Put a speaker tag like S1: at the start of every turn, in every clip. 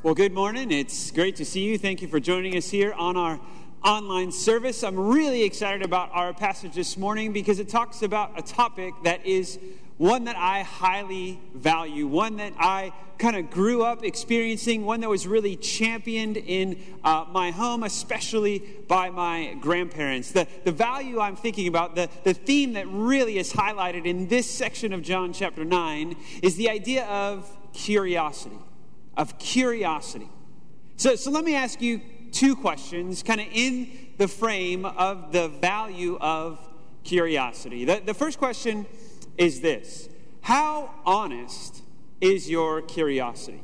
S1: Well, good morning. It's great to see you. Thank you for joining us here on our online service. I'm really excited about our passage this morning because it talks about a topic that is one that I highly value, one that I kind of grew up experiencing, one that was really championed in uh, my home, especially by my grandparents. The, the value I'm thinking about, the, the theme that really is highlighted in this section of John chapter 9, is the idea of curiosity. Of curiosity. So, so let me ask you two questions, kind of in the frame of the value of curiosity. The, the first question is this How honest is your curiosity?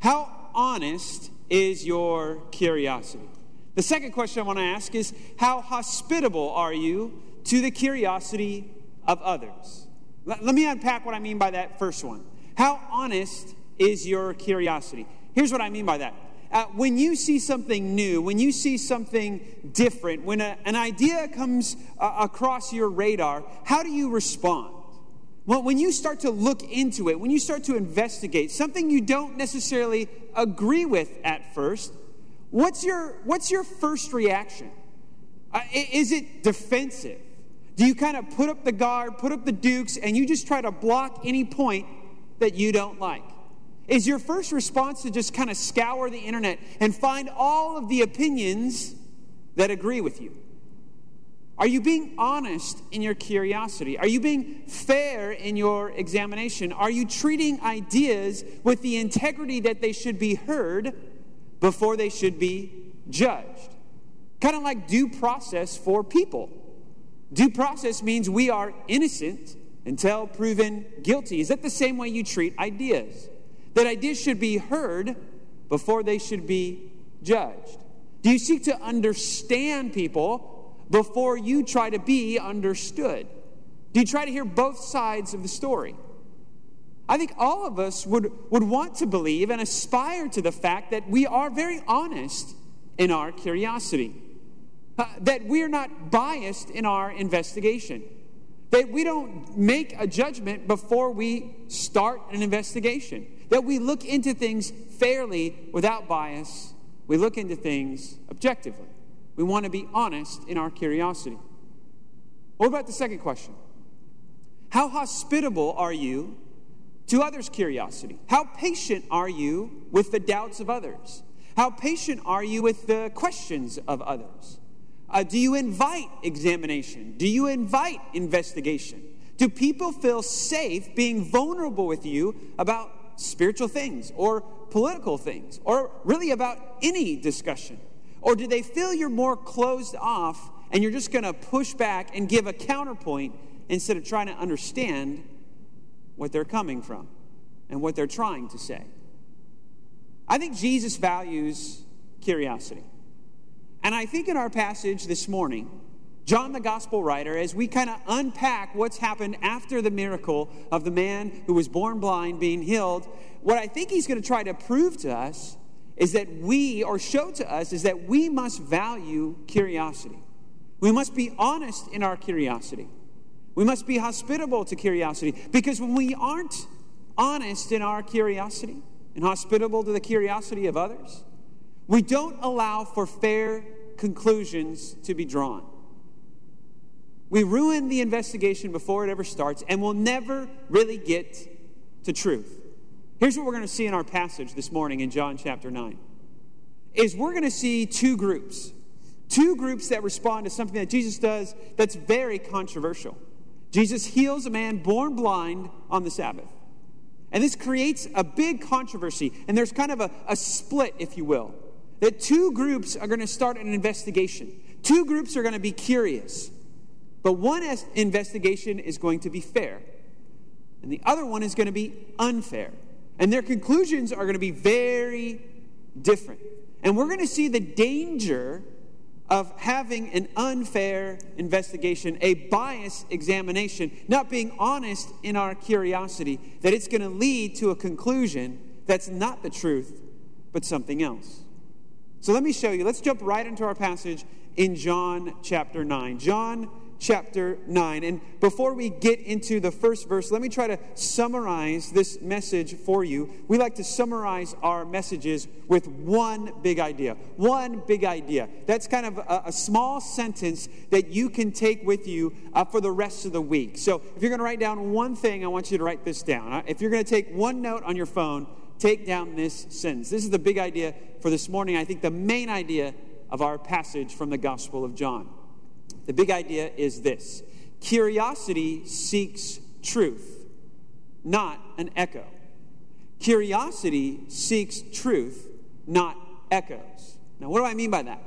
S1: How honest is your curiosity? The second question I want to ask is How hospitable are you to the curiosity of others? Let, let me unpack what I mean by that first one. How honest is your curiosity? Here's what I mean by that. Uh, when you see something new, when you see something different, when a, an idea comes uh, across your radar, how do you respond? Well, when you start to look into it, when you start to investigate something you don't necessarily agree with at first, what's your, what's your first reaction? Uh, is it defensive? Do you kind of put up the guard, put up the dukes, and you just try to block any point that you don't like? Is your first response to just kind of scour the internet and find all of the opinions that agree with you? Are you being honest in your curiosity? Are you being fair in your examination? Are you treating ideas with the integrity that they should be heard before they should be judged? Kind of like due process for people. Due process means we are innocent until proven guilty. Is that the same way you treat ideas? That ideas should be heard before they should be judged. Do you seek to understand people before you try to be understood? Do you try to hear both sides of the story? I think all of us would, would want to believe and aspire to the fact that we are very honest in our curiosity, uh, that we're not biased in our investigation, that we don't make a judgment before we start an investigation, that we look into things fairly without bias, we look into things objectively. We want to be honest in our curiosity. What about the second question? How hospitable are you to others' curiosity? How patient are you with the doubts of others? How patient are you with the questions of others? Uh, do you invite examination? Do you invite investigation? Do people feel safe being vulnerable with you about spiritual things or political things or really about any discussion? Or do they feel you're more closed off and you're just going to push back and give a counterpoint instead of trying to understand what they're coming from and what they're trying to say? I think Jesus values curiosity. And I think in our passage this morning, John, the gospel writer, as we kind of unpack what's happened after the miracle of the man who was born blind being healed, what I think he's going to try to prove to us is that we, or show to us, is that we must value curiosity. We must be honest in our curiosity. We must be hospitable to curiosity because when we aren't honest in our curiosity and hospitable to the curiosity of others, we don't allow for fair conclusions to be drawn. We ruin the investigation before it ever starts and we'll never really get to truth. Here's what we're going to see in our passage this morning in John chapter 9. Is we're going to see two groups. Two groups that respond to something that Jesus does that's very controversial. Jesus heals a man born blind on the Sabbath. And this creates a big controversy, and there's kind of a, a split, if you will. That two groups are going to start an investigation. Two groups are going to be curious. But one investigation is going to be fair, and the other one is going to be unfair. And their conclusions are going to be very different. And we're going to see the danger of having an unfair investigation, a biased examination, not being honest in our curiosity, that it's going to lead to a conclusion that's not the truth, but something else. So let me show you. Let's jump right into our passage in John chapter 9. John chapter 9. And before we get into the first verse, let me try to summarize this message for you. We like to summarize our messages with one big idea. One big idea. That's kind of a, a small sentence that you can take with you uh, for the rest of the week. So if you're going to write down one thing, I want you to write this down. Uh, if you're going to take one note on your phone, take down this sentence. This is the big idea for this morning. I think the main idea of our passage from the Gospel of John. The big idea is this curiosity seeks truth, not an echo. Curiosity seeks truth, not echoes. Now, what do I mean by that?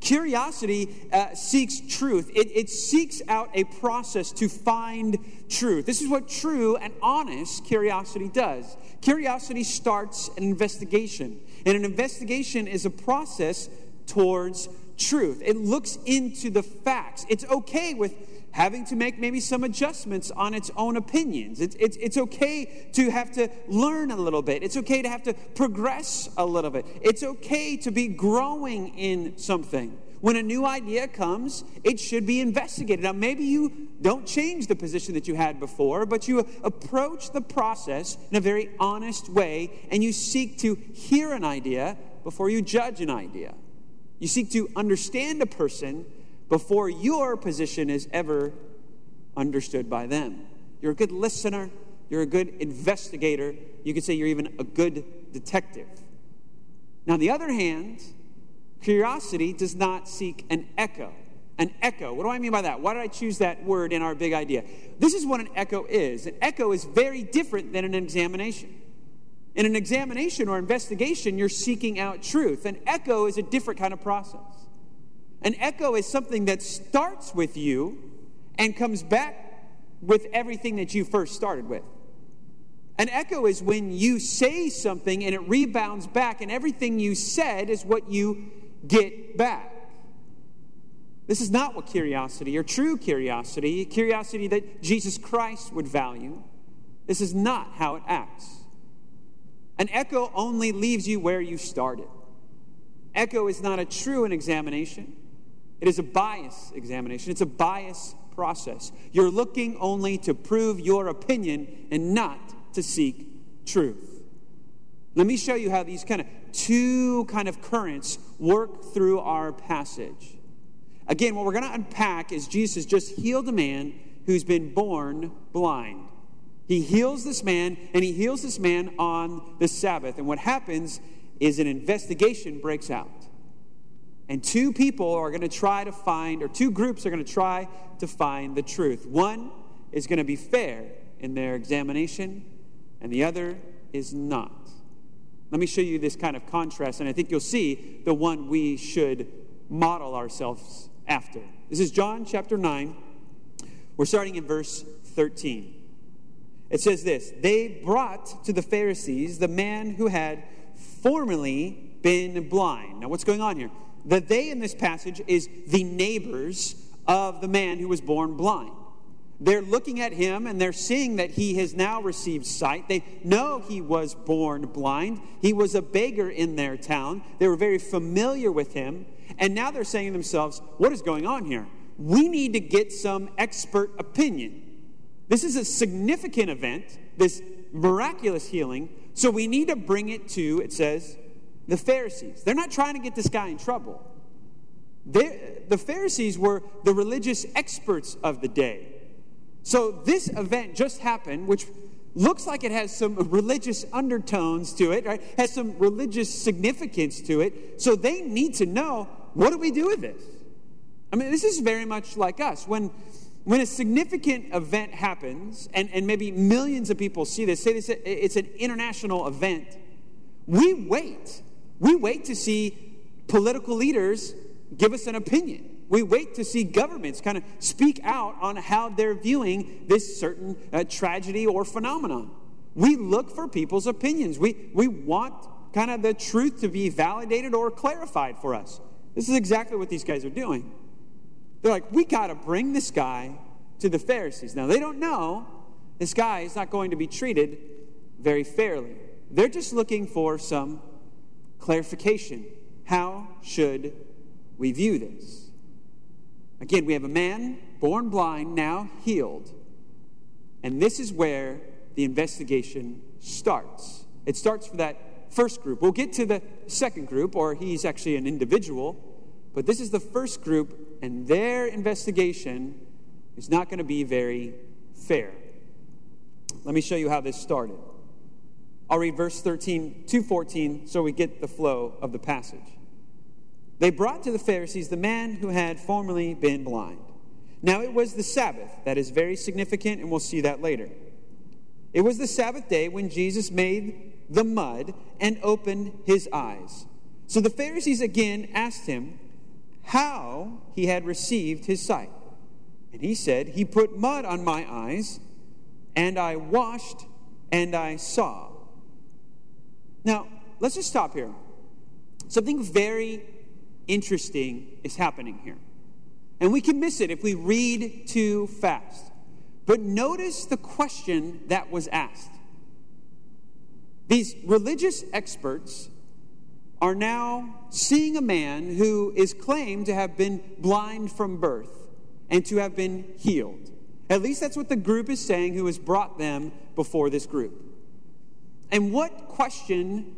S1: Curiosity uh, seeks truth. It, it seeks out a process to find truth. This is what true and honest curiosity does. Curiosity starts an investigation, and an investigation is a process towards truth. It looks into the facts. It's okay with having to make maybe some adjustments on its own opinions. It's, it's, it's okay to have to learn a little bit. It's okay to have to progress a little bit. It's okay to be growing in something. When a new idea comes, it should be investigated. Now, maybe you don't change the position that you had before, but you approach the process in a very honest way and you seek to hear an idea before you judge an idea. You seek to understand a person before your position is ever understood by them. You're a good listener, you're a good investigator, you could say you're even a good detective. Now, on the other hand, curiosity does not seek an echo. An echo. What do I mean by that? Why did I choose that word in our big idea? This is what an echo is. An echo is very different than an examination. In an examination or investigation, you're seeking out truth. An echo is a different kind of process. An echo is something that starts with you and comes back with everything that you first started with. An echo is when you say something and it rebounds back, and everything you said is what you get back. This is not what curiosity or true curiosity, curiosity that Jesus Christ would value, this is not how it acts. An echo only leaves you where you started. Echo is not a true examination, it is a bias examination. It's a bias process. You're looking only to prove your opinion and not to seek truth. Let me show you how these kind of two kind of currents work through our passage. Again, what we're going to unpack is Jesus just healed a man who's been born blind. He heals this man, and he heals this man on the Sabbath. And what happens is an investigation breaks out. And two people are going to try to find, or two groups are going to try to find the truth. One is going to be fair in their examination, and the other is not. Let me show you this kind of contrast, and I think you'll see the one we should model ourselves after. This is John chapter 9. We're starting in verse 13. It says this They brought to the Pharisees the man who had formerly been blind. Now, what's going on here? The they in this passage is the neighbors of the man who was born blind. They're looking at him and they're seeing that he has now received sight. They know he was born blind. He was a beggar in their town. They were very familiar with him. And now they're saying to themselves, What is going on here? We need to get some expert opinion. This is a significant event, this miraculous healing. So we need to bring it to, it says, the Pharisees. They're not trying to get this guy in trouble. They're, the Pharisees were the religious experts of the day. So this event just happened, which looks like it has some religious undertones to it, right? Has some religious significance to it. So they need to know what do we do with this? I mean, this is very much like us. When when a significant event happens, and, and maybe millions of people see this, say this, it's an international event, we wait. We wait to see political leaders give us an opinion. We wait to see governments kind of speak out on how they're viewing this certain uh, tragedy or phenomenon. We look for people's opinions. We, we want kind of the truth to be validated or clarified for us. This is exactly what these guys are doing. They're like, we got to bring this guy to the Pharisees. Now, they don't know this guy is not going to be treated very fairly. They're just looking for some clarification. How should we view this? Again, we have a man born blind, now healed. And this is where the investigation starts. It starts for that first group. We'll get to the second group, or he's actually an individual, but this is the first group, and their investigation is not going to be very fair. Let me show you how this started. I'll read verse 13 to 14 so we get the flow of the passage. They brought to the Pharisees the man who had formerly been blind. Now it was the Sabbath. That is very significant, and we'll see that later. It was the Sabbath day when Jesus made the mud and opened his eyes. So the Pharisees again asked him how he had received his sight. And he said, He put mud on my eyes, and I washed, and I saw. Now, let's just stop here. Something very interesting is happening here. And we can miss it if we read too fast. But notice the question that was asked. These religious experts are now seeing a man who is claimed to have been blind from birth and to have been healed. At least that's what the group is saying who has brought them before this group. And what question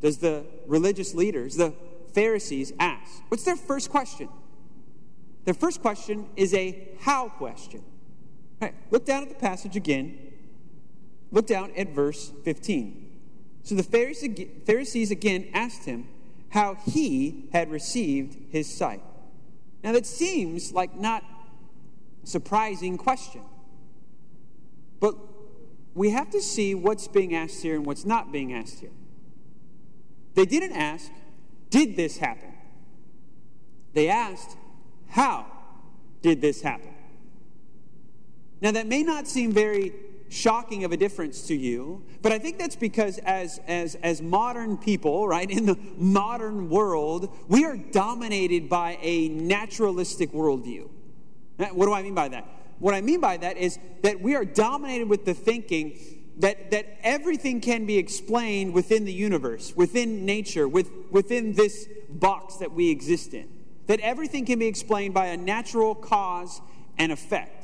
S1: does the religious leaders, the Pharisees, ask? What's their first question? Their first question is a how question. Look down at the passage again. Look down at verse 15. So the Pharisees again asked him how he had received his sight. Now that seems like not a surprising question. But we have to see what's being asked here and what's not being asked here. They didn't ask, did this happen? They asked, how did this happen? Now, that may not seem very shocking of a difference to you, but I think that's because as, as, as modern people, right, in the modern world, we are dominated by a naturalistic worldview. What do I mean by that? What I mean by that is that we are dominated with the thinking that, that everything can be explained within the universe, within nature, with, within this box that we exist in. That everything can be explained by a natural cause and effect.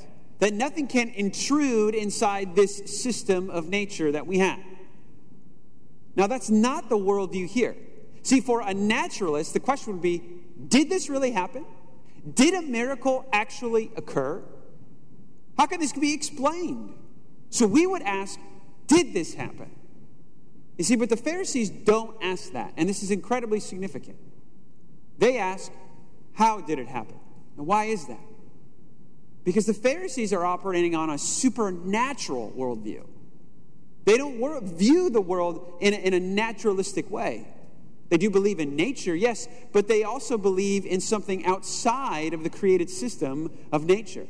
S1: That nothing can intrude inside this system of nature that we have. Now, that's not the worldview here. See, for a naturalist, the question would be did this really happen? Did a miracle actually occur? How can this be explained? So we would ask, did this happen? You see, but the Pharisees don't ask that, and this is incredibly significant. They ask, how did it happen? And why is that? Because the Pharisees are operating on a supernatural worldview. They don't view the world in a, in a naturalistic way. They do believe in nature, yes, but they also believe in something outside of the created system of nature,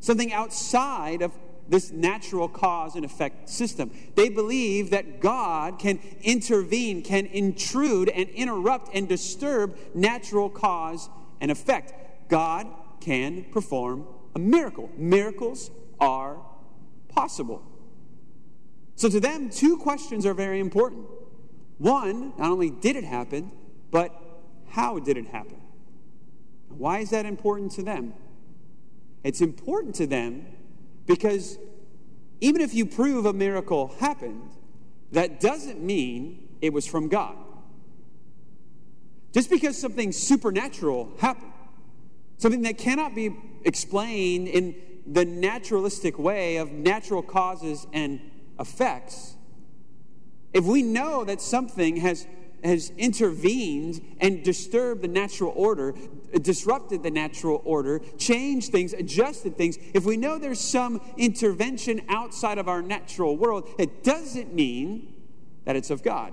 S1: something outside of this natural cause and effect system. They believe that God can intervene, can intrude and interrupt and disturb natural cause and effect. God can perform a miracle. Miracles are possible. So, to them, two questions are very important. One, not only did it happen, but how did it happen? Why is that important to them? It's important to them because even if you prove a miracle happened, that doesn't mean it was from God. Just because something supernatural happened, something that cannot be explained in the naturalistic way of natural causes and effects, if we know that something has, has intervened and disturbed the natural order, disrupted the natural order, changed things, adjusted things, if we know there's some intervention outside of our natural world, it doesn't mean that it's of God.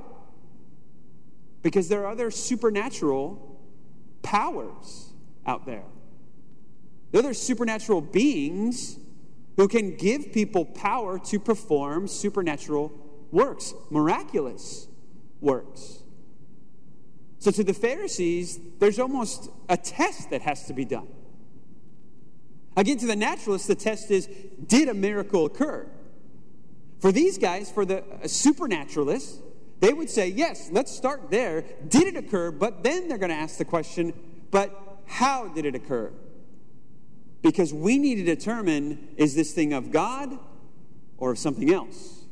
S1: Because there are other supernatural powers out there. Are other supernatural beings who can give people power to perform supernatural works, miraculous works. So to the Pharisees, there's almost a test that has to be done. Again, to the naturalists, the test is did a miracle occur? For these guys, for the uh, supernaturalists, they would say, yes, let's start there. Did it occur? But then they're going to ask the question, but how did it occur? Because we need to determine is this thing of God or of something else?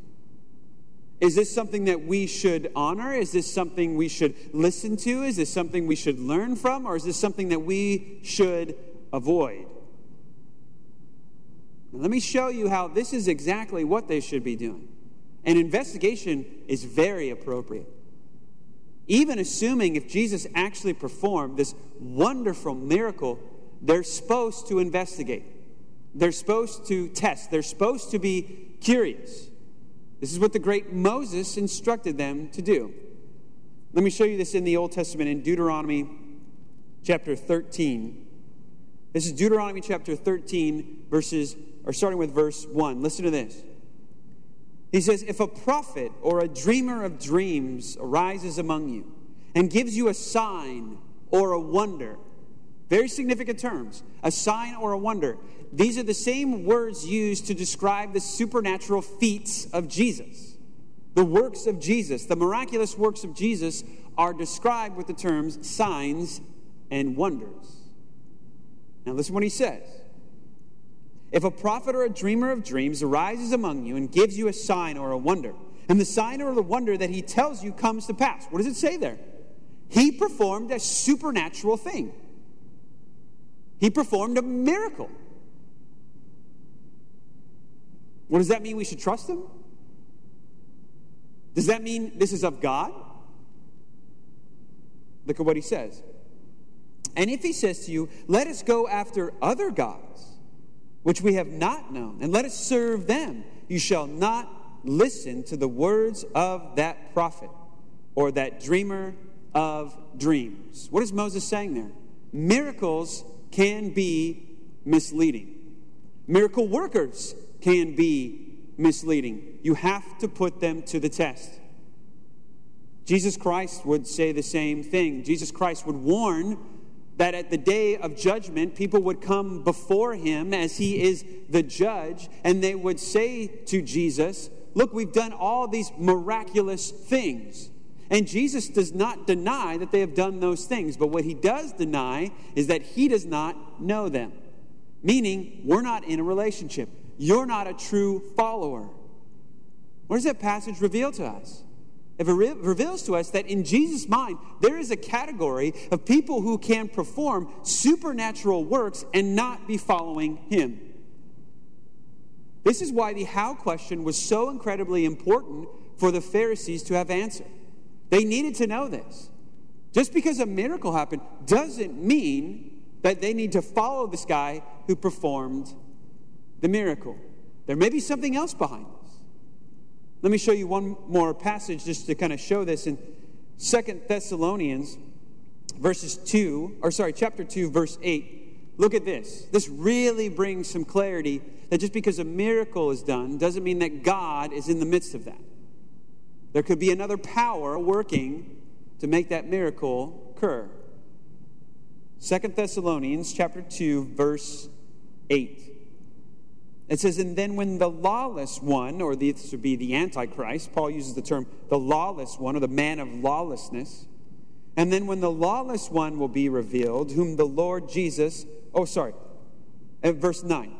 S1: Is this something that we should honor? Is this something we should listen to? Is this something we should learn from? Or is this something that we should avoid? Now, let me show you how this is exactly what they should be doing. An investigation is very appropriate. Even assuming if Jesus actually performed this wonderful miracle, they're supposed to investigate. They're supposed to test. They're supposed to be curious. This is what the great Moses instructed them to do. Let me show you this in the Old Testament in Deuteronomy chapter 13. This is Deuteronomy chapter 13, verses, or starting with verse 1. Listen to this. He says, If a prophet or a dreamer of dreams arises among you and gives you a sign or a wonder, very significant terms, a sign or a wonder, these are the same words used to describe the supernatural feats of Jesus. The works of Jesus, the miraculous works of Jesus, are described with the terms signs and wonders. Now, listen what he says. If a prophet or a dreamer of dreams arises among you and gives you a sign or a wonder, and the sign or the wonder that he tells you comes to pass, what does it say there? He performed a supernatural thing. He performed a miracle. What does that mean we should trust him? Does that mean this is of God? Look at what he says. And if he says to you, Let us go after other gods, which we have not known, and let us serve them, you shall not listen to the words of that prophet or that dreamer of dreams. What is Moses saying there? Miracles can be misleading. Miracle workers can be misleading. You have to put them to the test. Jesus Christ would say the same thing. Jesus Christ would warn that at the day of judgment, people would come before him as he is the judge, and they would say to Jesus, Look, we've done all these miraculous things. And Jesus does not deny that they have done those things, but what he does deny is that he does not know them. Meaning, we're not in a relationship. You're not a true follower. What does that passage reveal to us? It re- reveals to us that in Jesus' mind, there is a category of people who can perform supernatural works and not be following Him. This is why the how question was so incredibly important for the Pharisees to have answered. They needed to know this. Just because a miracle happened doesn't mean that they need to follow this guy who performed the miracle. There may be something else behind this. Let me show you one more passage just to kind of show this in Second Thessalonians verses 2 or sorry, chapter 2 verse 8. Look at this. This really brings some clarity that just because a miracle is done doesn't mean that God is in the midst of that. There could be another power working to make that miracle occur. Second Thessalonians chapter 2 verse 8. It says, and then when the lawless one, or this would be the Antichrist, Paul uses the term the lawless one, or the man of lawlessness. And then when the lawless one will be revealed, whom the Lord Jesus, oh, sorry, at verse 9.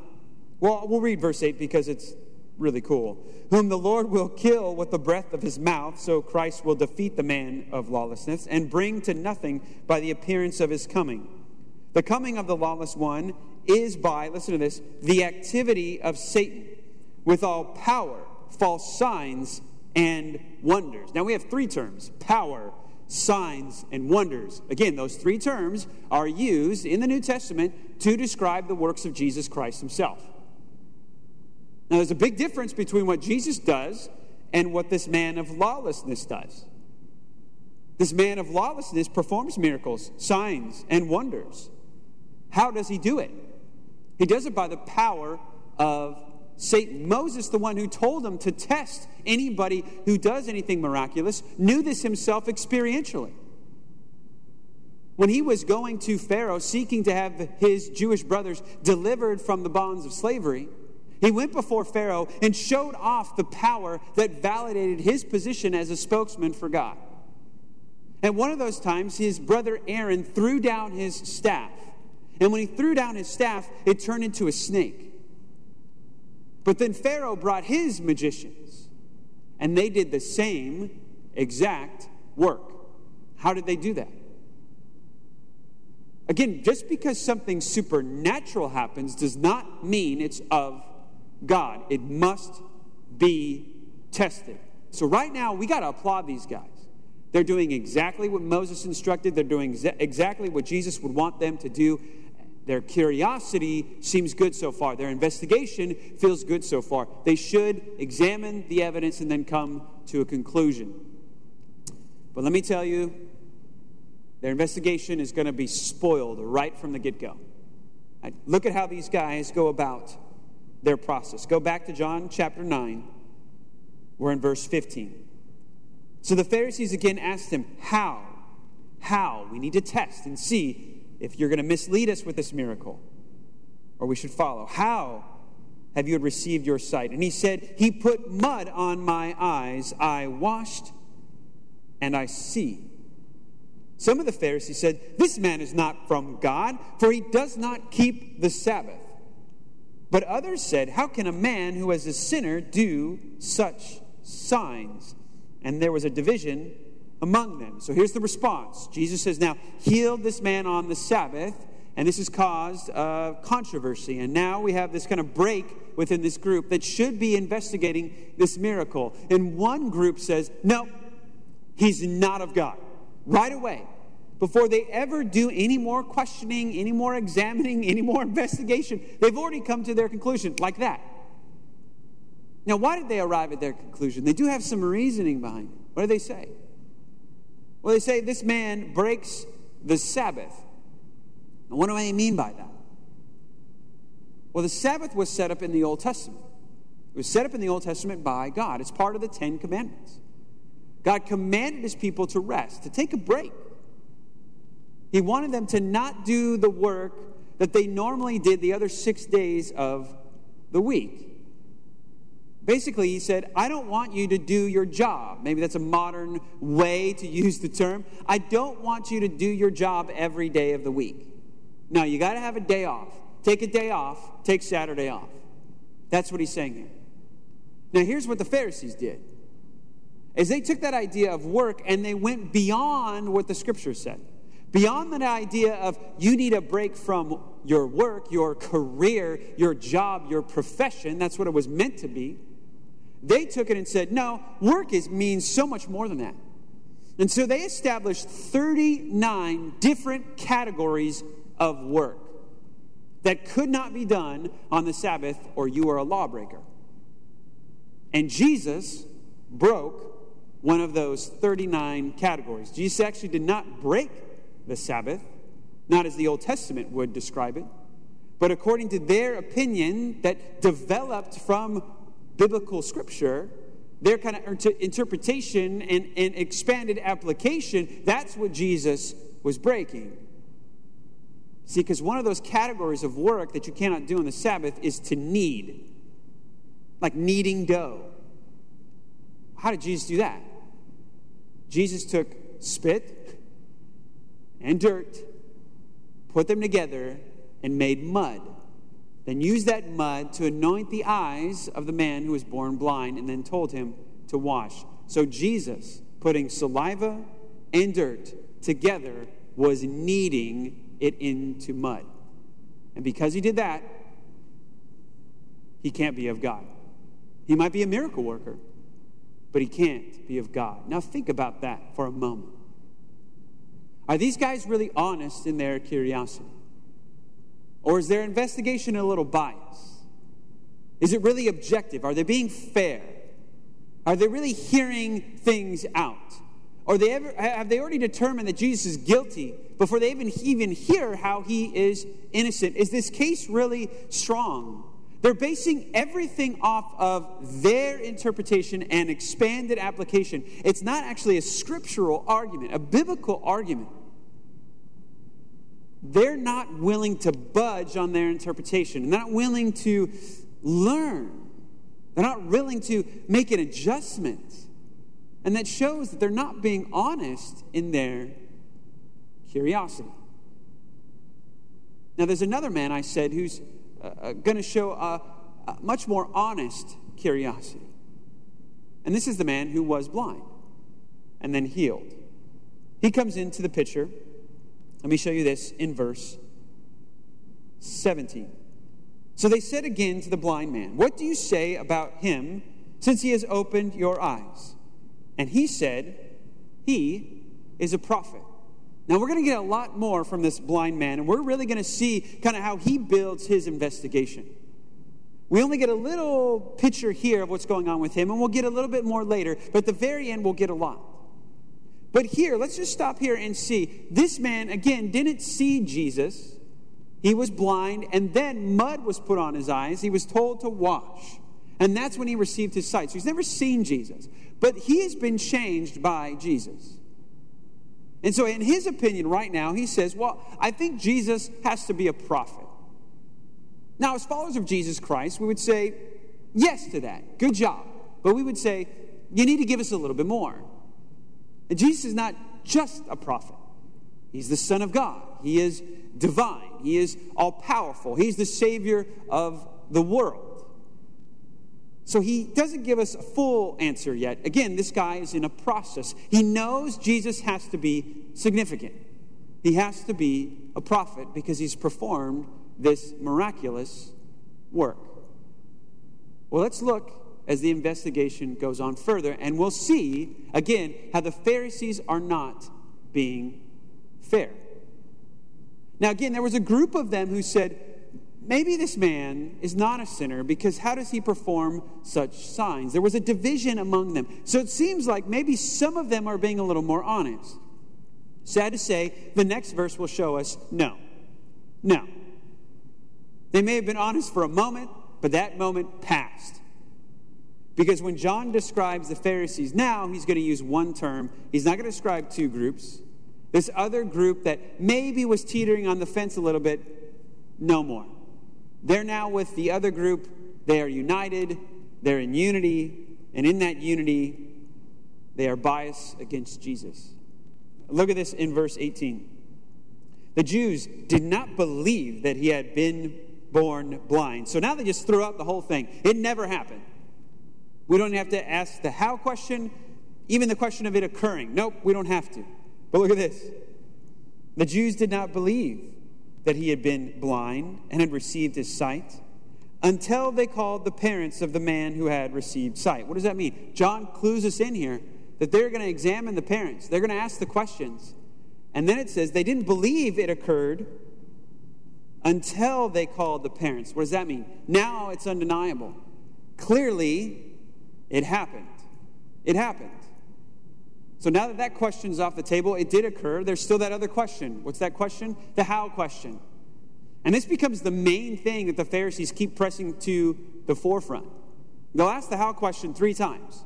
S1: Well, we'll read verse 8 because it's really cool. Whom the Lord will kill with the breath of his mouth, so Christ will defeat the man of lawlessness and bring to nothing by the appearance of his coming. The coming of the lawless one is by, listen to this, the activity of Satan with all power, false signs, and wonders. Now we have three terms power, signs, and wonders. Again, those three terms are used in the New Testament to describe the works of Jesus Christ himself. Now there's a big difference between what Jesus does and what this man of lawlessness does. This man of lawlessness performs miracles, signs, and wonders. How does he do it? He does it by the power of Satan. Moses, the one who told him to test anybody who does anything miraculous, knew this himself experientially. When he was going to Pharaoh seeking to have his Jewish brothers delivered from the bonds of slavery, he went before Pharaoh and showed off the power that validated his position as a spokesman for God. And one of those times, his brother Aaron threw down his staff And when he threw down his staff, it turned into a snake. But then Pharaoh brought his magicians, and they did the same exact work. How did they do that? Again, just because something supernatural happens does not mean it's of God. It must be tested. So, right now, we got to applaud these guys. They're doing exactly what Moses instructed, they're doing exa- exactly what Jesus would want them to do. Their curiosity seems good so far. Their investigation feels good so far. They should examine the evidence and then come to a conclusion. But let me tell you, their investigation is going to be spoiled right from the get go. Look at how these guys go about their process. Go back to John chapter 9. We're in verse 15. So the Pharisees again asked him, How? How? We need to test and see if you're going to mislead us with this miracle or we should follow. How have you received your sight? And he said, He put mud on my eyes. I washed and I see. Some of the Pharisees said, This man is not from God, for he does not keep the Sabbath. But others said, How can a man who is a sinner do such signs? And there was a division among them. So here's the response Jesus says, Now, heal this man on the Sabbath. And this has caused uh, controversy. And now we have this kind of break within this group that should be investigating this miracle. And one group says, No, he's not of God. Right away before they ever do any more questioning, any more examining, any more investigation. They've already come to their conclusion like that. Now, why did they arrive at their conclusion? They do have some reasoning behind it. What do they say? Well, they say this man breaks the Sabbath. Now, what do I mean by that? Well, the Sabbath was set up in the Old Testament. It was set up in the Old Testament by God. It's part of the Ten Commandments. God commanded his people to rest, to take a break. He wanted them to not do the work that they normally did the other six days of the week. Basically, he said, I don't want you to do your job. Maybe that's a modern way to use the term. I don't want you to do your job every day of the week. No, you got to have a day off. Take a day off, take Saturday off. That's what he's saying here. Now, here's what the Pharisees did. Is they took that idea of work and they went beyond what the scripture said. Beyond that idea of you need a break from your work, your career, your job, your profession, that's what it was meant to be. They took it and said, no, work is, means so much more than that. And so they established 39 different categories of work that could not be done on the Sabbath or you are a lawbreaker. And Jesus broke one of those 39 categories. Jesus actually did not break the Sabbath, not as the Old Testament would describe it, but according to their opinion that developed from biblical scripture, their kind of interpretation and, and expanded application, that's what Jesus was breaking. See, because one of those categories of work that you cannot do on the Sabbath is to knead, like kneading dough. How did Jesus do that? Jesus took spit, and dirt, put them together, and made mud. Then used that mud to anoint the eyes of the man who was born blind, and then told him to wash. So Jesus, putting saliva and dirt together, was kneading it into mud. And because he did that, he can't be of God. He might be a miracle worker, but he can't be of God. Now think about that for a moment. Are these guys really honest in their curiosity? Or is their investigation a little biased? Is it really objective? Are they being fair? Are they really hearing things out? Or they ever, have they already determined that Jesus is guilty before they even, even hear how he is innocent? Is this case really strong? They're basing everything off of their interpretation and expanded application. It's not actually a scriptural argument, a biblical argument. They're not willing to budge on their interpretation, they're not willing to learn, they're not willing to make an adjustment. And that shows that they're not being honest in their curiosity. Now, there's another man, I said, who's uh, going to show a, a much more honest curiosity. And this is the man who was blind and then healed. He comes into the picture. Let me show you this in verse 17. So they said again to the blind man, What do you say about him since he has opened your eyes? And he said, He is a prophet. Now, we're going to get a lot more from this blind man, and we're really going to see kind of how he builds his investigation. We only get a little picture here of what's going on with him, and we'll get a little bit more later, but at the very end, we'll get a lot. But here, let's just stop here and see. This man, again, didn't see Jesus. He was blind, and then mud was put on his eyes. He was told to wash. And that's when he received his sight. So he's never seen Jesus. But he has been changed by Jesus. And so, in his opinion, right now, he says, Well, I think Jesus has to be a prophet. Now, as followers of Jesus Christ, we would say yes to that. Good job. But we would say, You need to give us a little bit more. And Jesus is not just a prophet, He's the Son of God. He is divine, He is all powerful, He's the Savior of the world. So he doesn't give us a full answer yet. Again, this guy is in a process. He knows Jesus has to be significant, he has to be a prophet because he's performed this miraculous work. Well, let's look as the investigation goes on further, and we'll see again how the Pharisees are not being fair. Now, again, there was a group of them who said, maybe this man is not a sinner because how does he perform such signs? There was a division among them. So it seems like maybe some of them are being a little more honest. Sad to say, the next verse will show us no. No. They may have been honest for a moment, but that moment passed. Because when John describes the Pharisees now, he's going to use one term. He's not going to describe two groups. This other group that maybe was teetering on the fence a little bit, no more. They're now with the other group. They are united, they're in unity, and in that unity, they are biased against Jesus. Look at this in verse 18. The Jews did not believe that he had been born blind. So now they just threw out the whole thing. It never happened. We don't have to ask the how question, even the question of it occurring. Nope, we don't have to. But look at this. The Jews did not believe that he had been blind and had received his sight until they called the parents of the man who had received sight. What does that mean? John clues us in here that they're going to examine the parents, they're going to ask the questions. And then it says they didn't believe it occurred until they called the parents. What does that mean? Now it's undeniable. Clearly, it happened. It happened. So now that that question's off the table, it did occur. There's still that other question. What's that question? The how question. And this becomes the main thing that the Pharisees keep pressing to the forefront. They'll ask the how question three times.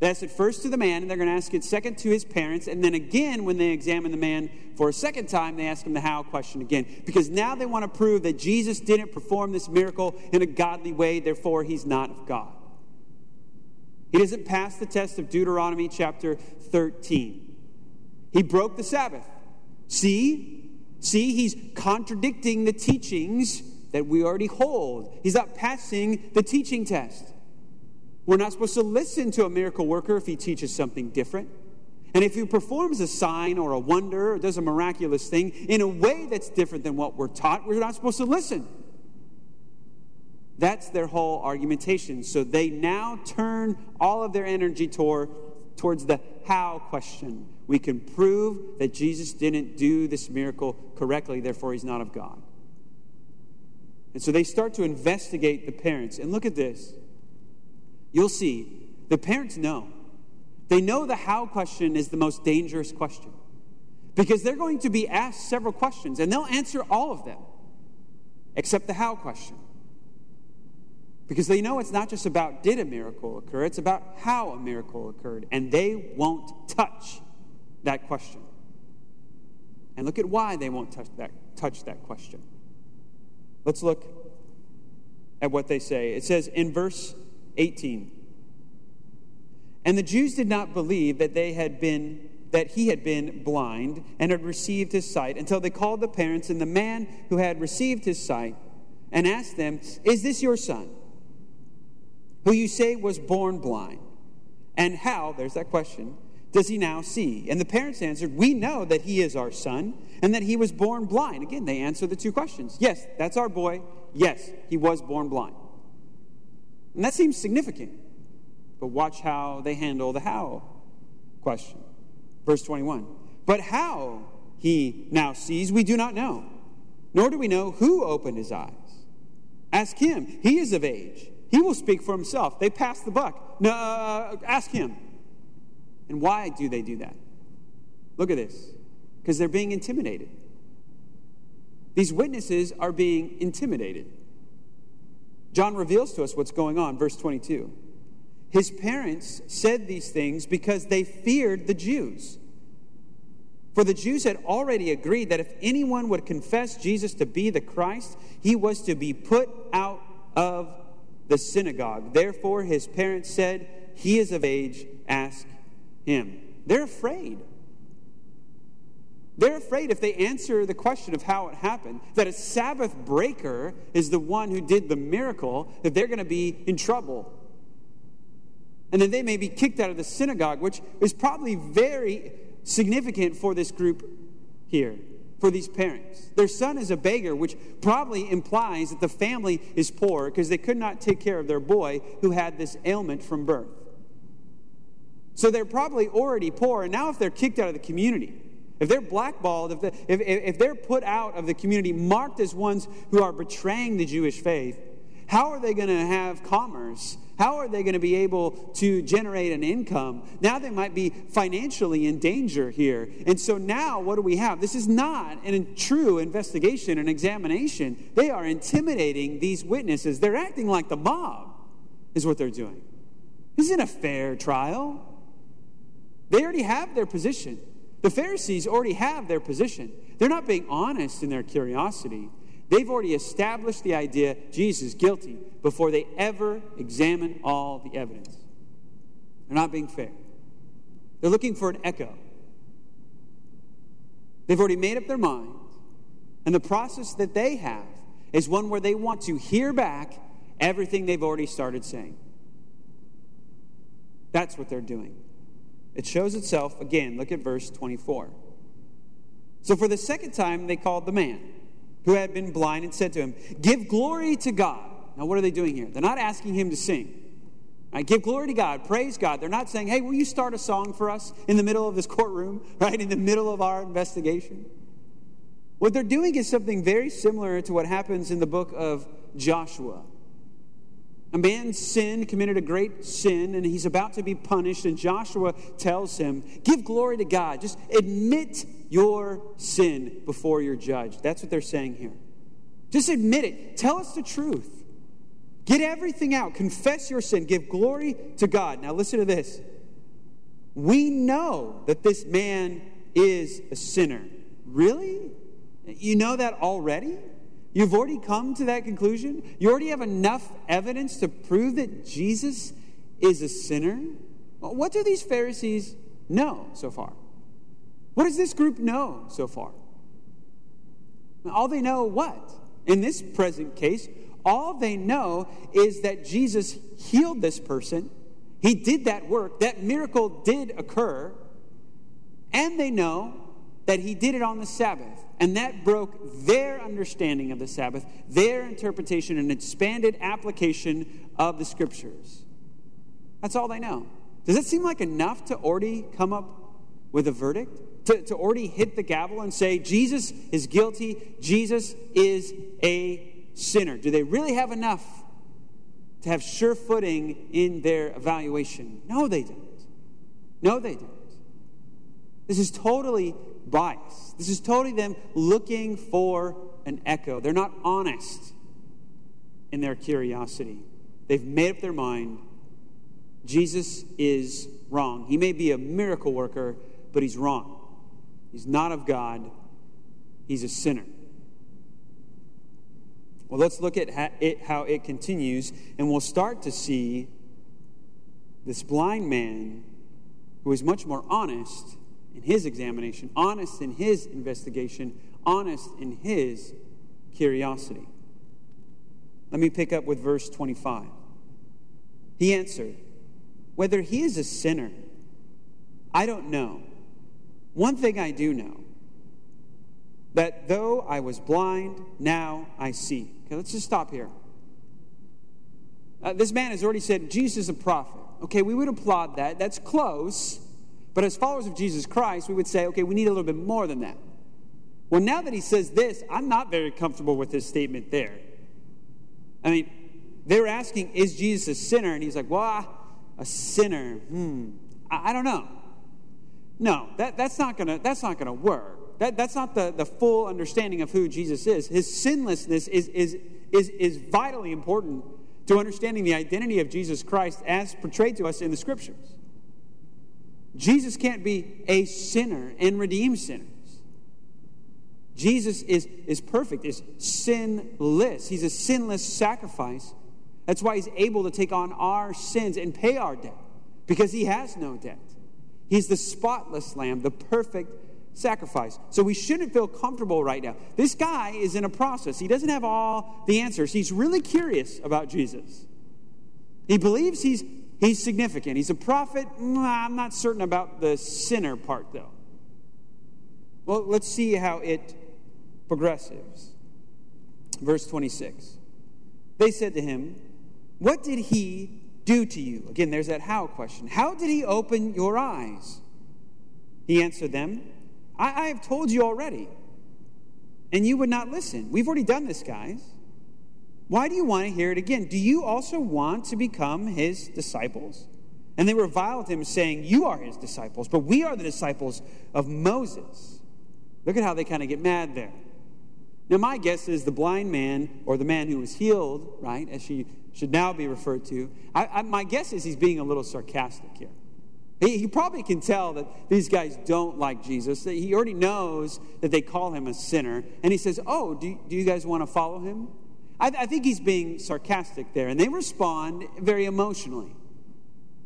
S1: They ask it first to the man, and they're going to ask it second to his parents, and then again, when they examine the man for a second time, they ask him the how question again. Because now they want to prove that Jesus didn't perform this miracle in a godly way, therefore, he's not of God. He doesn't pass the test of Deuteronomy chapter 13. He broke the Sabbath. See? See, he's contradicting the teachings that we already hold. He's not passing the teaching test. We're not supposed to listen to a miracle worker if he teaches something different. And if he performs a sign or a wonder or does a miraculous thing in a way that's different than what we're taught, we're not supposed to listen. That's their whole argumentation. So they now turn all of their energy toward, towards the how question. We can prove that Jesus didn't do this miracle correctly, therefore, he's not of God. And so they start to investigate the parents. And look at this. You'll see, the parents know. They know the how question is the most dangerous question because they're going to be asked several questions and they'll answer all of them except the how question. Because they know it's not just about did a miracle occur, it's about how a miracle occurred. And they won't touch that question. And look at why they won't touch that, touch that question. Let's look at what they say. It says in verse 18 And the Jews did not believe that they had been that he had been blind and had received his sight until they called the parents and the man who had received his sight and asked them, Is this your son, who you say was born blind? And how, there's that question, does he now see? And the parents answered, We know that he is our son and that he was born blind. Again, they answer the two questions. Yes, that's our boy. Yes, he was born blind. And that seems significant. But watch how they handle the how question. Verse 21. But how he now sees, we do not know, nor do we know who opened his eyes. Ask him. He is of age. He will speak for himself. They pass the buck. No, uh, ask him. And why do they do that? Look at this. Because they're being intimidated. These witnesses are being intimidated. John reveals to us what's going on, verse 22. His parents said these things because they feared the Jews. For the Jews had already agreed that if anyone would confess Jesus to be the Christ, he was to be put out of the synagogue. Therefore, his parents said, He is of age, ask him. They're afraid. They're afraid if they answer the question of how it happened, that a Sabbath breaker is the one who did the miracle, that they're going to be in trouble. And then they may be kicked out of the synagogue, which is probably very significant for this group here, for these parents. Their son is a beggar, which probably implies that the family is poor because they could not take care of their boy who had this ailment from birth. So they're probably already poor, and now if they're kicked out of the community, if they're blackballed, if, if, if they're put out of the community, marked as ones who are betraying the Jewish faith, how are they going to have commerce? How are they going to be able to generate an income? Now they might be financially in danger here. And so now what do we have? This is not a true investigation and examination. They are intimidating these witnesses. They're acting like the mob, is what they're doing. This isn't a fair trial. They already have their position. The Pharisees already have their position. They're not being honest in their curiosity. They've already established the idea Jesus is guilty before they ever examine all the evidence. They're not being fair. They're looking for an echo. They've already made up their mind, And the process that they have is one where they want to hear back everything they've already started saying. That's what they're doing. It shows itself again. Look at verse 24. So for the second time, they called the man who had been blind and said to him, Give glory to God. Now, what are they doing here? They're not asking him to sing. Right? Give glory to God, praise God. They're not saying, Hey, will you start a song for us in the middle of this courtroom, right? In the middle of our investigation? What they're doing is something very similar to what happens in the book of Joshua. A man sinned, committed a great sin, and he's about to be punished. And Joshua tells him, Give glory to God. Just admit your sin before your judge. That's what they're saying here. Just admit it. Tell us the truth. Get everything out. Confess your sin. Give glory to God. Now, listen to this. We know that this man is a sinner. Really? You know that already? You've already come to that conclusion? You already have enough evidence to prove that Jesus is a sinner? What do these Pharisees know so far? What does this group know so far? All they know what? In this present case, all they know is that Jesus healed this person. He did that work. That miracle did occur. And they know that he did it on the Sabbath. And that broke their understanding of the Sabbath, their interpretation and expanded application of the scriptures. That's all they know. Does it seem like enough to already come up with a verdict? To, to already hit the gavel and say, Jesus is guilty, Jesus is a sinner? Do they really have enough to have sure footing in their evaluation? No, they don't. No, they don't. This is totally bias. This is totally them looking for an echo. They're not honest in their curiosity. They've made up their mind. Jesus is wrong. He may be a miracle worker, but he's wrong. He's not of God, he's a sinner. Well, let's look at it, how it continues, and we'll start to see this blind man who is much more honest in his examination, honest in his investigation, honest in his curiosity. Let me pick up with verse 25. He answered, Whether he is a sinner, I don't know. One thing I do know that though I was blind, now I see. Okay, let's just stop here. Uh, this man has already said Jesus is a prophet. Okay, we would applaud that. That's close. But as followers of Jesus Christ, we would say, okay, we need a little bit more than that. Well, now that he says this, I'm not very comfortable with his statement there. I mean, they were asking, is Jesus a sinner? And he's like, well, a sinner. Hmm. I, I don't know. No, that, that's not gonna that's not gonna work. That, that's not the, the full understanding of who Jesus is. His sinlessness is, is, is, is vitally important to understanding the identity of Jesus Christ as portrayed to us in the scriptures. Jesus can't be a sinner and redeem sinners. Jesus is, is perfect, is sinless. He's a sinless sacrifice. That's why he's able to take on our sins and pay our debt, because he has no debt. He's the spotless lamb, the perfect sacrifice. So we shouldn't feel comfortable right now. This guy is in a process. He doesn't have all the answers. He's really curious about Jesus. He believes he's he's significant. He's a prophet. I'm not certain about the sinner part though. Well, let's see how it progresses. Verse 26. They said to him, What did he do to you? Again, there's that how question. How did he open your eyes? He answered them, I, I have told you already, and you would not listen. We've already done this, guys. Why do you want to hear it again? Do you also want to become his disciples? And they reviled him, saying, You are his disciples, but we are the disciples of Moses. Look at how they kind of get mad there. Now, my guess is the blind man, or the man who was healed, right, as she should now be referred to, I, I, my guess is he's being a little sarcastic here. He, he, probably can tell that these guys don't like Jesus. He already knows that they call him a sinner. And he says, Oh, do, do you guys want to follow him? I, I think he's being sarcastic there. And they respond very emotionally.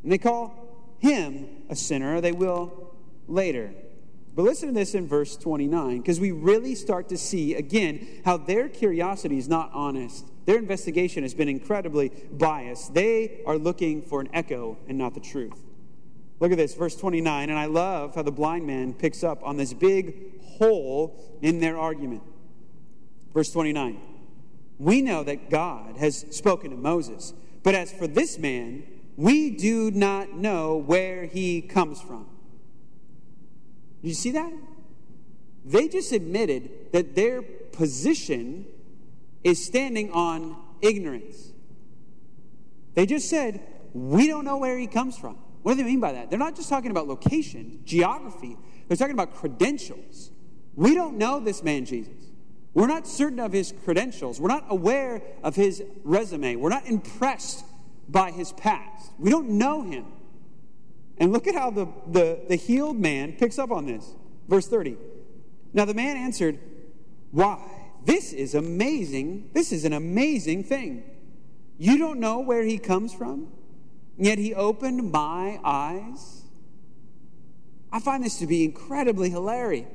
S1: And they call him a sinner, they will later. But listen to this in verse 29, because we really start to see again how their curiosity is not honest. Their investigation has been incredibly biased. They are looking for an echo and not the truth. Look at this, verse 29. And I love how the blind man picks up on this big hole in their argument. Verse 29. We know that God has spoken to Moses, but as for this man, we do not know where he comes from. You see that? They just admitted that their position is standing on ignorance. They just said, We don't know where he comes from. What do they mean by that? They're not just talking about location, geography, they're talking about credentials. We don't know this man, Jesus. We're not certain of his credentials. We're not aware of his resume. We're not impressed by his past. We don't know him. And look at how the, the, the healed man picks up on this. Verse 30. Now the man answered, Why? This is amazing. This is an amazing thing. You don't know where he comes from, yet he opened my eyes. I find this to be incredibly hilarious.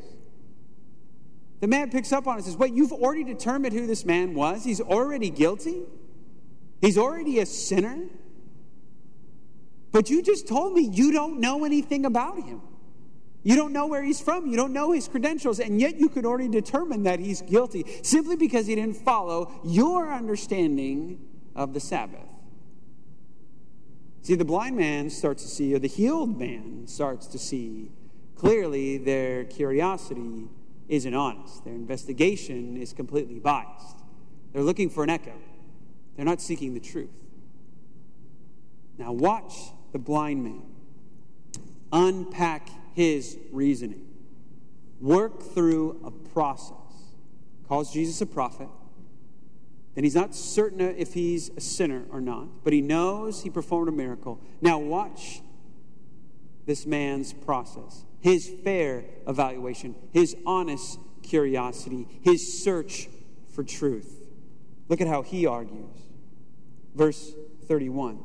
S1: The man picks up on it and says, Wait, you've already determined who this man was? He's already guilty? He's already a sinner? But you just told me you don't know anything about him. You don't know where he's from. You don't know his credentials. And yet you could already determine that he's guilty simply because he didn't follow your understanding of the Sabbath. See, the blind man starts to see, or the healed man starts to see clearly their curiosity isn't honest. Their investigation is completely biased. They're looking for an echo, they're not seeking the truth. Now, watch the blind man, unpack his reasoning, work through a process. Calls Jesus a prophet. Then he's not certain if he's a sinner or not, but he knows he performed a miracle. Now, watch this man's process his fair evaluation, his honest curiosity, his search for truth. Look at how he argues. Verse 31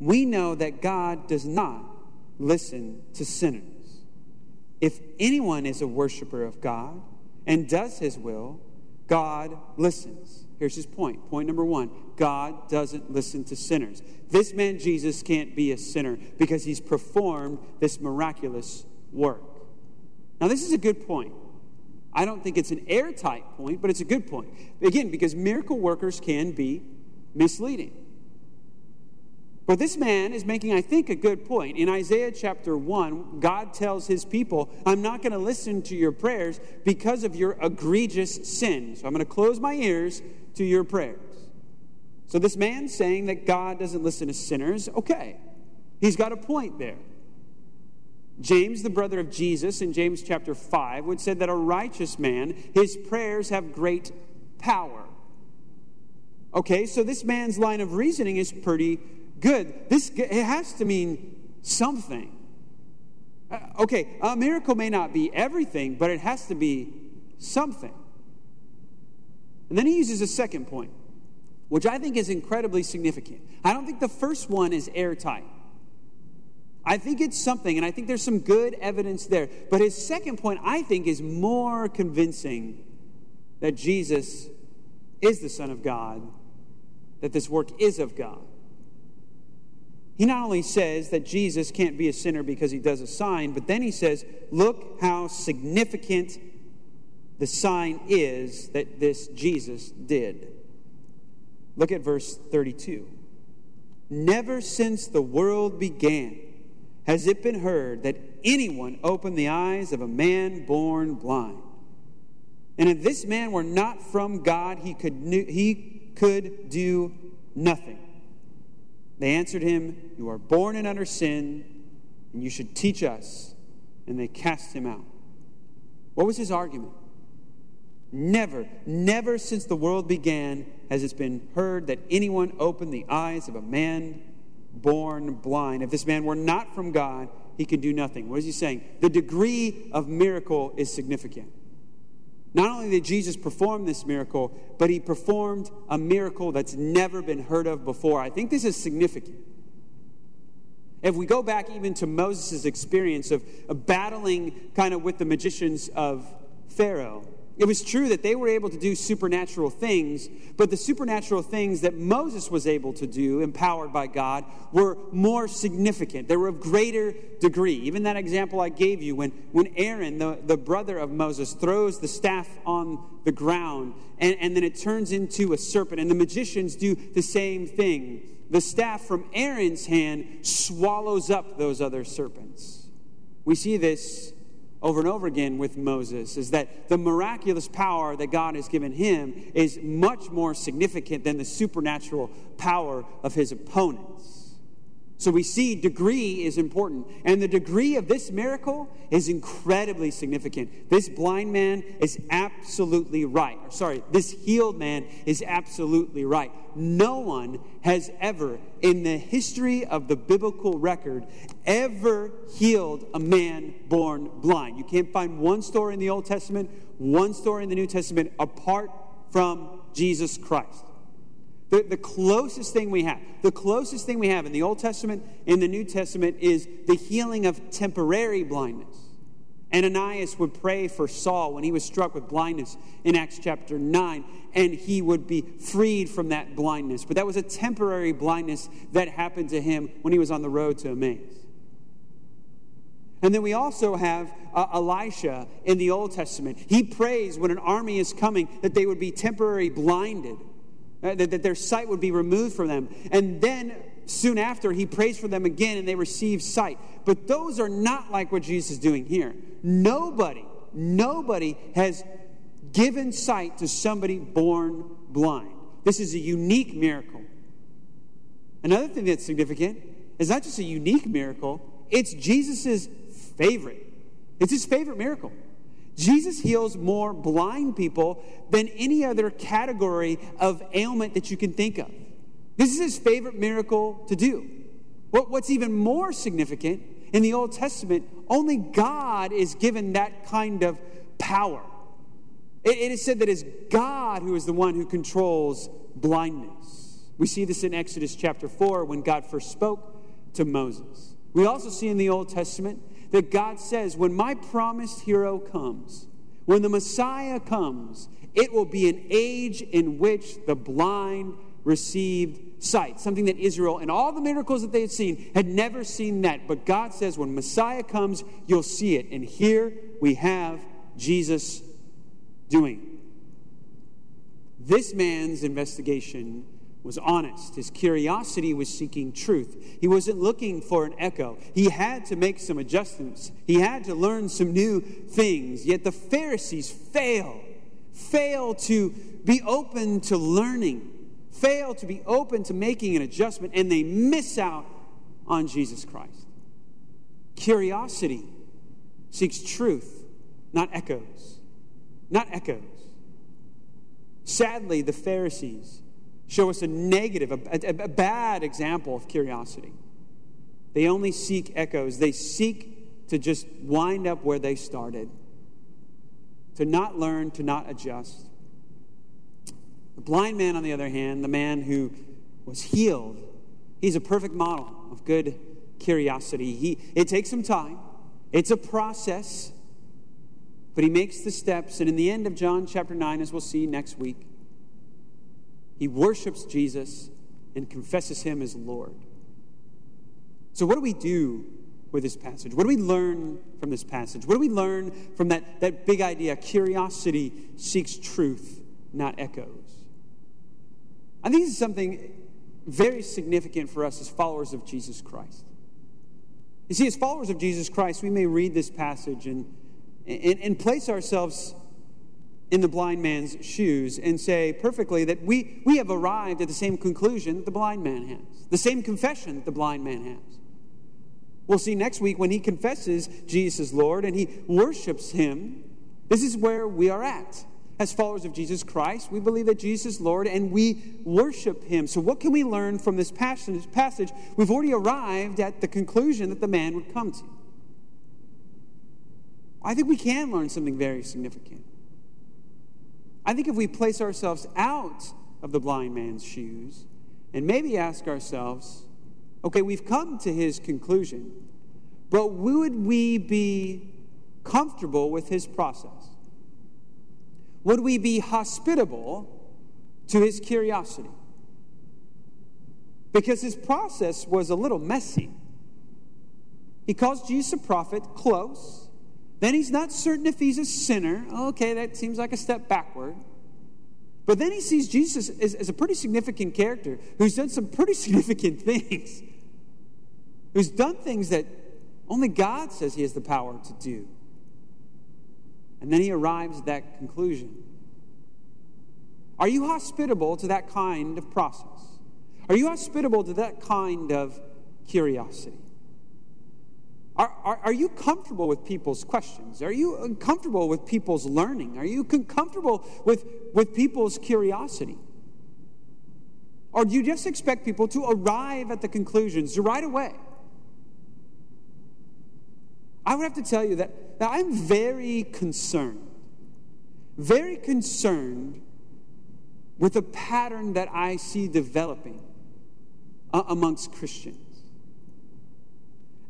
S1: we know that God does not listen to sinners. If anyone is a worshiper of God and does his will, God listens. Here's his point. Point number one God doesn't listen to sinners. This man, Jesus, can't be a sinner because he's performed this miraculous work. Now, this is a good point. I don't think it's an airtight point, but it's a good point. Again, because miracle workers can be misleading. But this man is making, I think, a good point. In Isaiah chapter 1, God tells his people, I'm not going to listen to your prayers because of your egregious sin. So I'm going to close my ears to your prayers. So this man saying that God doesn't listen to sinners, okay, he's got a point there. James, the brother of Jesus, in James chapter 5, would say that a righteous man, his prayers have great power. Okay, so this man's line of reasoning is pretty good. This it has to mean something. Uh, okay, a miracle may not be everything, but it has to be something. And then he uses a second point, which I think is incredibly significant. I don't think the first one is airtight. I think it's something, and I think there's some good evidence there. But his second point, I think, is more convincing that Jesus is the Son of God, that this work is of God. He not only says that Jesus can't be a sinner because he does a sign, but then he says, Look how significant the sign is that this Jesus did. Look at verse 32. Never since the world began has it been heard that anyone opened the eyes of a man born blind. And if this man were not from God, he could, he could do nothing. They answered him, You are born and under sin, and you should teach us. And they cast him out. What was his argument? Never, never since the world began has it been heard that anyone opened the eyes of a man born blind. If this man were not from God, he could do nothing. What is he saying? The degree of miracle is significant. Not only did Jesus perform this miracle, but he performed a miracle that's never been heard of before. I think this is significant. If we go back even to Moses' experience of, of battling kind of with the magicians of Pharaoh, it was true that they were able to do supernatural things, but the supernatural things that Moses was able to do, empowered by God, were more significant. They were of greater degree. Even that example I gave you, when, when Aaron, the, the brother of Moses, throws the staff on the ground and, and then it turns into a serpent, and the magicians do the same thing. The staff from Aaron's hand swallows up those other serpents. We see this over and over again with Moses is that the miraculous power that God has given him is much more significant than the supernatural power of his opponents. So we see degree is important. And the degree of this miracle is incredibly significant. This blind man is absolutely right. Or sorry, this healed man is absolutely right. No one has ever, in the history of the biblical record, ever healed a man born blind. You can't find one story in the Old Testament, one story in the New Testament apart from Jesus Christ. The, the closest thing we have, the closest thing we have in the Old Testament, in the New Testament, is the healing of temporary blindness. Ananias would pray for Saul when he was struck with blindness in Acts chapter 9, and he would be freed from that blindness. But that was a temporary blindness that happened to him when he was on the road to Emmaus. And then we also have uh, Elisha in the Old Testament. He prays when an army is coming that they would be temporarily blinded Uh, that, that their sight would be removed from them. And then soon after, he prays for them again and they receive sight. But those are not like what Jesus is doing here. Nobody, nobody has given sight to somebody born blind. This is a unique miracle. Another thing that's significant is not just a unique miracle, it's Jesus' favorite. It's his favorite miracle. Jesus heals more blind people than any other category of ailment that you can think of. This is his favorite miracle to do. what's even more significant in the Old Testament, only God is given that kind of power. it is said that it's God who is the one who controls blindness. We see this in Exodus chapter 4 when God first spoke to Moses. We also see in the Old Testament that God says, when my promised hero comes, when the Messiah comes, it will be an age in which the blind received sight, something that Israel and all the miracles that they had seen had never seen that. But God says, when Messiah comes, you'll see it. And here we have Jesus doing. This man's investigation was honest. His curiosity was seeking truth. He wasn't looking for an echo. He had to make some adjustments, he had to learn some new things. Yet the Pharisees fail, fail to be open to learning, fail to be open to making an adjustment, and they miss out on Jesus Christ. Curiosity seeks truth, not echoes. Not echoes. Sadly, the Pharisees show us a negative, a, a, a, bad example of curiosity. They only seek echoes, they seek to just wind up where they started, to not learn, to not adjust. The blind man, on the other hand, the man who was healed, he's a perfect model of good curiosity. He, it takes some time, it's a process, but he makes the steps. And in the end of John chapter 9, as we'll see next week, he worships Jesus and confesses him as Lord. So, what do we do with this passage? What do we learn from this passage? What do we learn from that, that big idea? Curiosity seeks truth, not echoes. I think this is something very significant for us as followers of Jesus Christ. You see, as followers of Jesus Christ, we may read this passage and, and, and place ourselves in the blind man's shoes and say perfectly that we, we have arrived at the same conclusion that the blind man has, the same confession that the blind man has. We'll see next week when he confesses Jesus Lord and he worships him. This is where we are at. As followers of Jesus Christ, we believe that Jesus is Lord and we worship him. So, what can we learn from this passage? We've already arrived at the conclusion that the man would come to. I think we can learn something very significant. I think if we place ourselves out of the blind man's shoes and maybe ask ourselves, okay, we've come to his conclusion, but would we be comfortable with his process? Would we be hospitable to his curiosity? Because his process was a little messy. He calls Jesus a prophet close then he's not certain if he's a sinner. Oh, okay, that seems like a step backward. But then he sees Jesus as, as, a pretty significant character who's done some pretty significant things, who's done things that only God says he has the power to do. And then he arrives at that conclusion. Are you hospitable to that kind of process? Are you hospitable to that kind of curiosity? Are, are, are, you comfortable with people's questions? Are you comfortable with people's learning? Are you comfortable with, with people's curiosity? Or do you just expect people to arrive at the conclusions right away? I would have to tell you that, that I'm very concerned, very concerned with a pattern that I see developing uh, amongst Christians.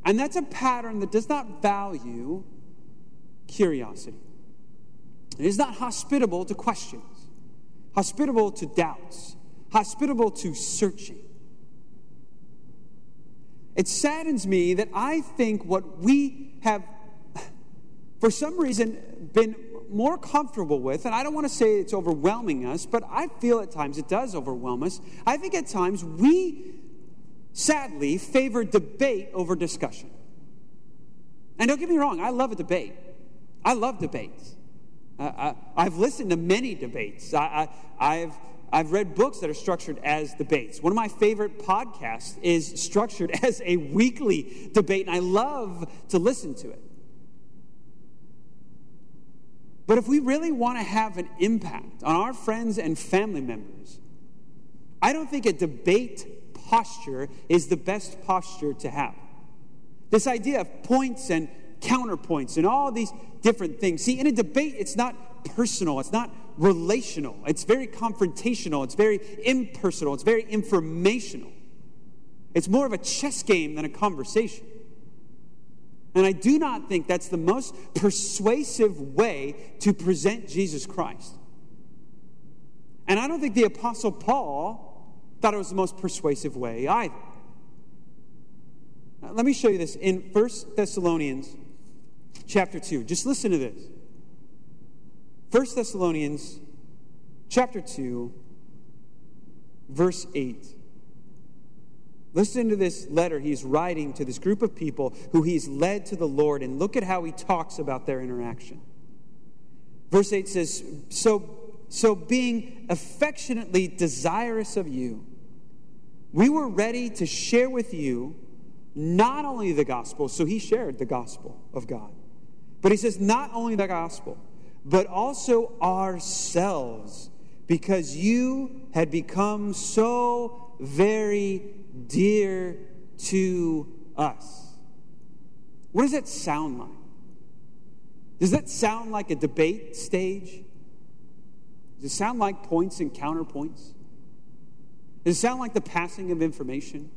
S1: And that's a pattern that does not value curiosity. It is not hospitable to questions, hospitable to doubts, hospitable to searching. It saddens me that I think what we have, for some reason, been more comfortable with, and I don't want to say it's overwhelming us, but I feel at times it does overwhelm us. I think at times we sadly, favor debate over discussion. And don't get me wrong, I love a debate. I love debates. Uh, I, have listened to many debates. I, have I've read books that are structured as debates. One of my favorite podcasts is structured as a weekly debate, and I love to listen to it. But if we really want to have an impact on our friends and family members, I don't think a debate posture is the best posture to have. This idea of points and counterpoints and all these different things. See, in a debate, it's not personal, it's not relational, it's very confrontational, it's very impersonal, it's very informational. It's more of a chess game than a conversation. And I do not think that's the most persuasive way to present Jesus Christ. And I don't think the Apostle Paul thought it was the most persuasive way either. Now, let me show you this in 1 Thessalonians chapter 2. Just listen to this. 1 Thessalonians chapter 2, verse 8. Listen to this letter he's writing to this group of people who he's led to the Lord, and look at how he talks about their interaction. Verse 8 says, So, so being affectionately desirous of you, we were ready to share with you not only the gospel, so he shared the gospel of God, but he says, not only the gospel, but also ourselves, because you had become so very dear to us. What does that sound like? Does that sound like a debate stage? Does it sound like points and counterpoints? Does it sound like the passing of information?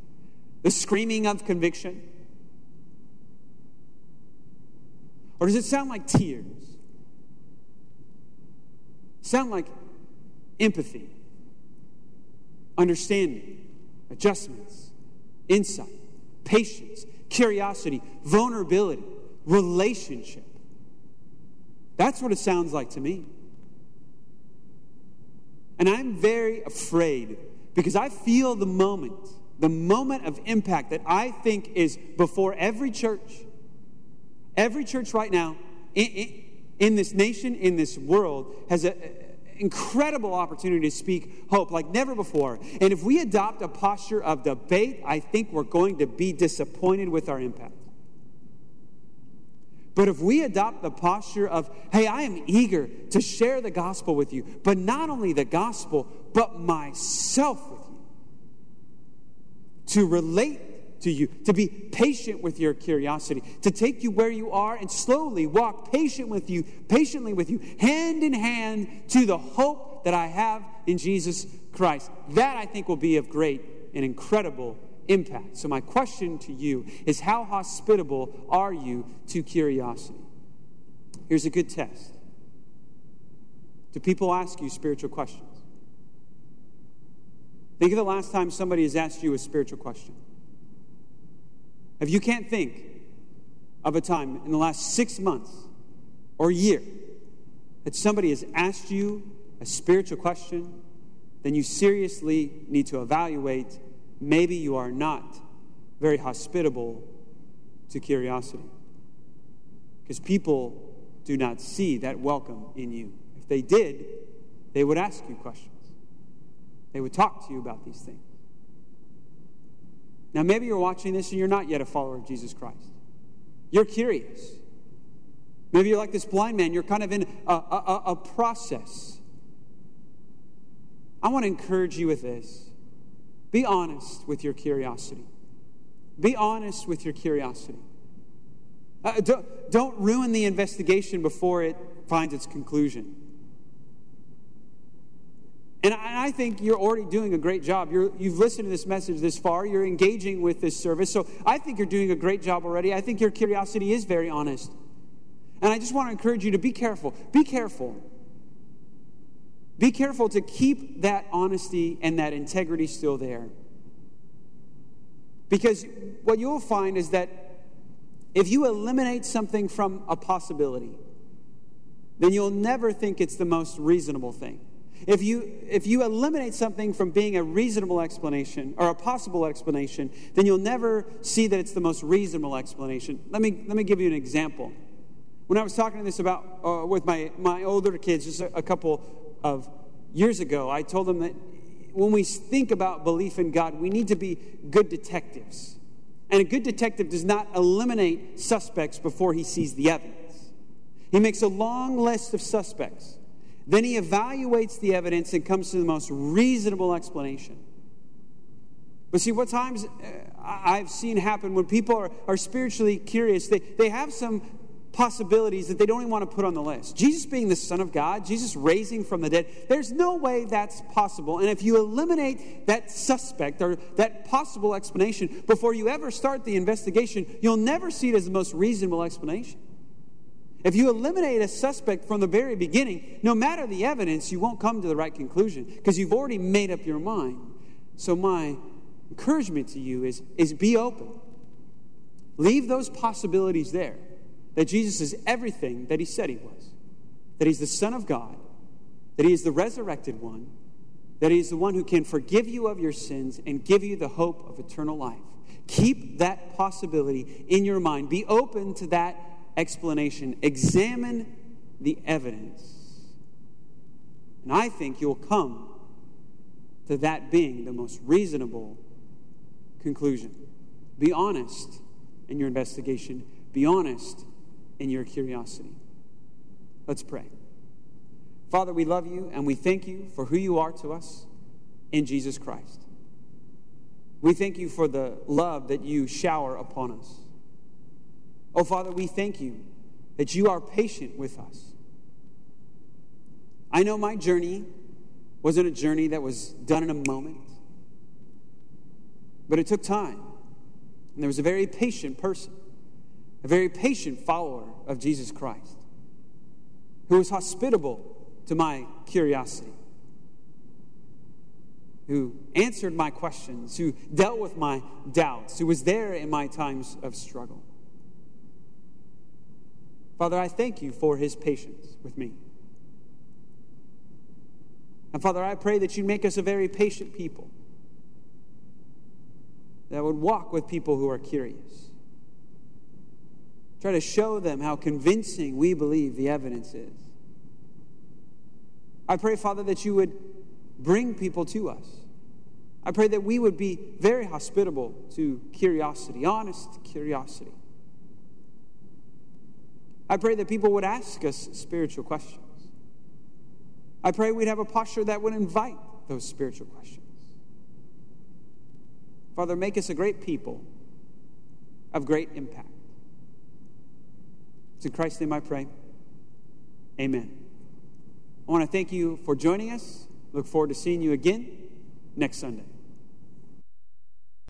S1: The screaming of conviction? Or does it sound like tears? Sound like empathy, understanding, adjustments, insight, patience, curiosity, vulnerability, relationship. That's what it sounds like to me. And I'm very afraid because I feel the moment, the moment of impact that I think is before every church, every church right now in, in, in this nation, in this world, has an incredible opportunity to speak hope like never before. And if we adopt a posture of debate, I think we're going to be disappointed with our impact. But if we adopt the posture of, hey, I am eager to share the gospel with you, but not only the gospel, but myself with you, to relate to you, to be patient with your curiosity, to take you where you are and slowly walk patient with you, patiently with you, hand in hand to the hope that I have in Jesus Christ. That I think will be of great and incredible impact. So my question to you is how hospitable are you to curiosity? Here's a good test. Do people ask you spiritual questions? Think of the last time somebody has asked you a spiritual question. If you can't think of a time in the last six months or year that somebody has asked you a spiritual question, then you seriously need to evaluate maybe you are not very hospitable to curiosity. Because people do not see that welcome in you. If they did, they would ask you questions, they would talk to you about these things. Now, maybe you're watching this and you're not yet a follower of Jesus Christ. You're curious. Maybe you're like this blind man, you're kind of in a, a, a process. I want to encourage you with this be honest with your curiosity. Be honest with your curiosity. Uh, don't, don't ruin the investigation before it finds its conclusion. And I think you're already doing a great job. you have listened to this message this far. You're engaging with this service. So I think you're doing a great job already. I think your curiosity is very honest. And I just want to encourage you to be careful. Be careful. Be careful to keep that honesty and that integrity still there. Because what you'll find is that if you eliminate something from a possibility, then you'll never think it's the most reasonable thing. If you, if you eliminate something from being a reasonable explanation or a possible explanation, then you'll never see that it's the most reasonable explanation. Let me, let me give you an example. When I was talking to this about uh, with my, my older kids just a, a couple of years ago, I told them that when we think about belief in God, we need to be good detectives. And a good detective does not eliminate suspects before he sees the evidence. He makes a long list of suspects. Then he evaluates the evidence and comes to the most reasonable explanation. But see, what times uh, I've seen happen when people are, are spiritually curious, they, they have some possibilities that they don't even want to put on the list. Jesus being the Son of God, Jesus raising from the dead, there's no way that's possible. And if you eliminate that suspect or that possible explanation before you ever start the investigation, you'll never see it as the most reasonable explanation. If you eliminate a suspect from the very beginning, no matter the evidence, you won't come to the right conclusion because you've already made up your mind. So, my encouragement to you is, is be open. Leave those possibilities there that Jesus is everything that he said he was, that he's the Son of God, that he is the resurrected one, that he is the one who can forgive you of your sins and give you the hope of eternal life. Keep that possibility in your mind. Be open to that explanation. Examine the evidence. And I think you'll come to that being the most reasonable conclusion. Be honest in your investigation. Be honest in your curiosity. Let's pray. Father, we love you and we thank you for who you are to us in Jesus Christ. We thank you for the love that you shower upon us. Oh, Father, we thank you that you are patient with us. I know my journey wasn't a journey that was done in a moment, but it took time. And there was a very patient person a very patient follower of Jesus Christ, who was hospitable to my curiosity, who answered my questions, who dealt with my doubts, who was there in my times of struggle. Father, I thank you for his patience with me. And Father, I pray that you make us a very patient people that would walk with people who are curious Try to show them how convincing we believe the evidence is. I pray, Father, that you would bring people to us. I pray that we would be very hospitable to curiosity, honest curiosity. I pray that people would ask us spiritual questions. I pray we'd have a posture that would invite those spiritual questions. Father, make us a great people of great impact. It's in Christ's name I pray. Amen. I want to thank you for joining us. Look forward to seeing you again next Sunday.